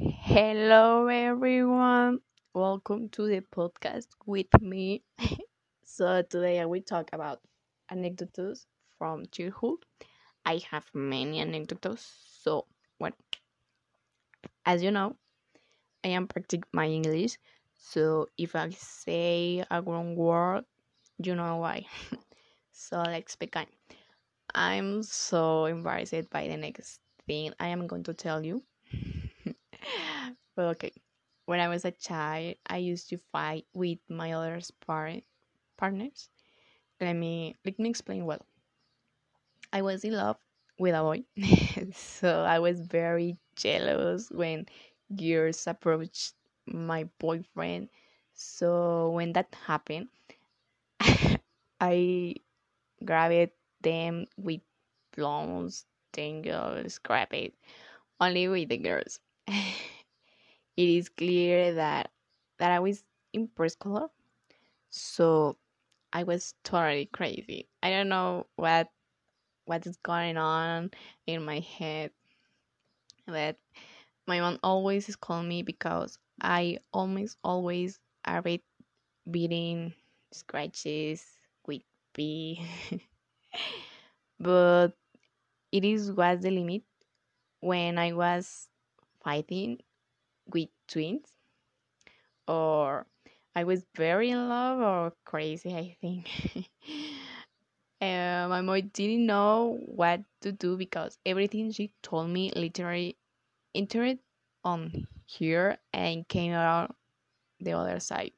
Hello, everyone. Welcome to the podcast with me. so, today I will talk about anecdotes from childhood. I have many anecdotes. So, well, as you know, I am practicing my English. So, if I say a wrong word, you know why. so, let's begin. I'm so embarrassed by the next thing I am going to tell you. well, okay. When I was a child, I used to fight with my other par- partners. Let me let me explain well. I was in love with a boy, so I was very jealous when girls approached my boyfriend. So when that happened, I grabbed them with blows, tangles, scrap it, only with the girls. it is clear that that I was in preschooler, so I was totally crazy. I don't know what what is going on in my head, but my mom always called me because I almost always are beating scratches with B, but it is was the limit when I was fighting with twins or I was very in love or crazy, I think. uh, my mom didn't know what to do because everything she told me literally entered on here and came out the other side.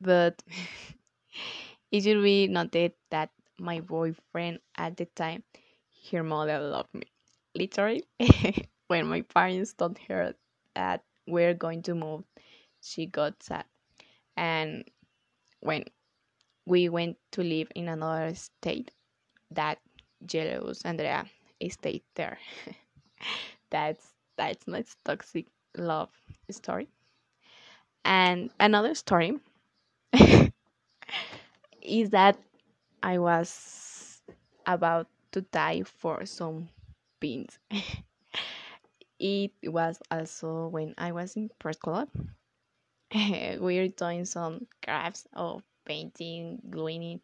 But it should be noted that my boyfriend at the time, her mother loved me. Literally, when my parents told her that we're going to move, she got sad. And when we went to live in another state, that jealous Andrea stayed there. that's that's my toxic love story. And another story is that I was about to die for some beans. it was also when I was in preschool. we were doing some crafts of painting, gluing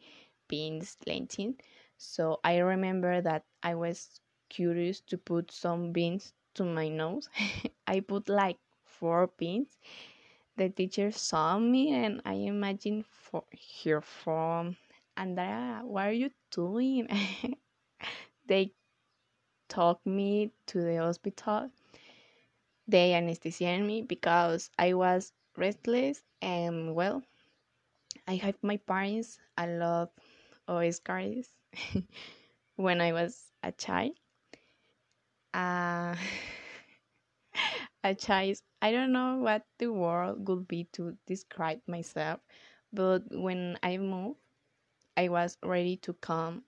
pins, painting. So I remember that I was curious to put some beans to my nose. I put like four pins. The teacher saw me and I imagined for her from Andrea, what are you doing? they took me to the hospital they anesthetized me because I was restless and well, I have my parents a lot of scars when I was a child. Uh, a child, I don't know what the word would be to describe myself, but when I moved, I was ready to come,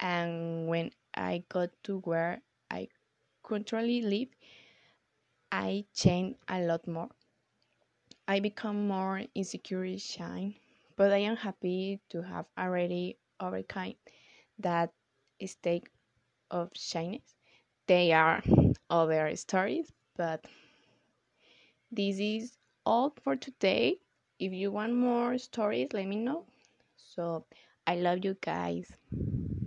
and when I got to where I currently live, I changed a lot more. I become more insecure shy, but I am happy to have already overcome that state of shyness. They are other stories, but this is all for today. If you want more stories, let me know. So I love you guys.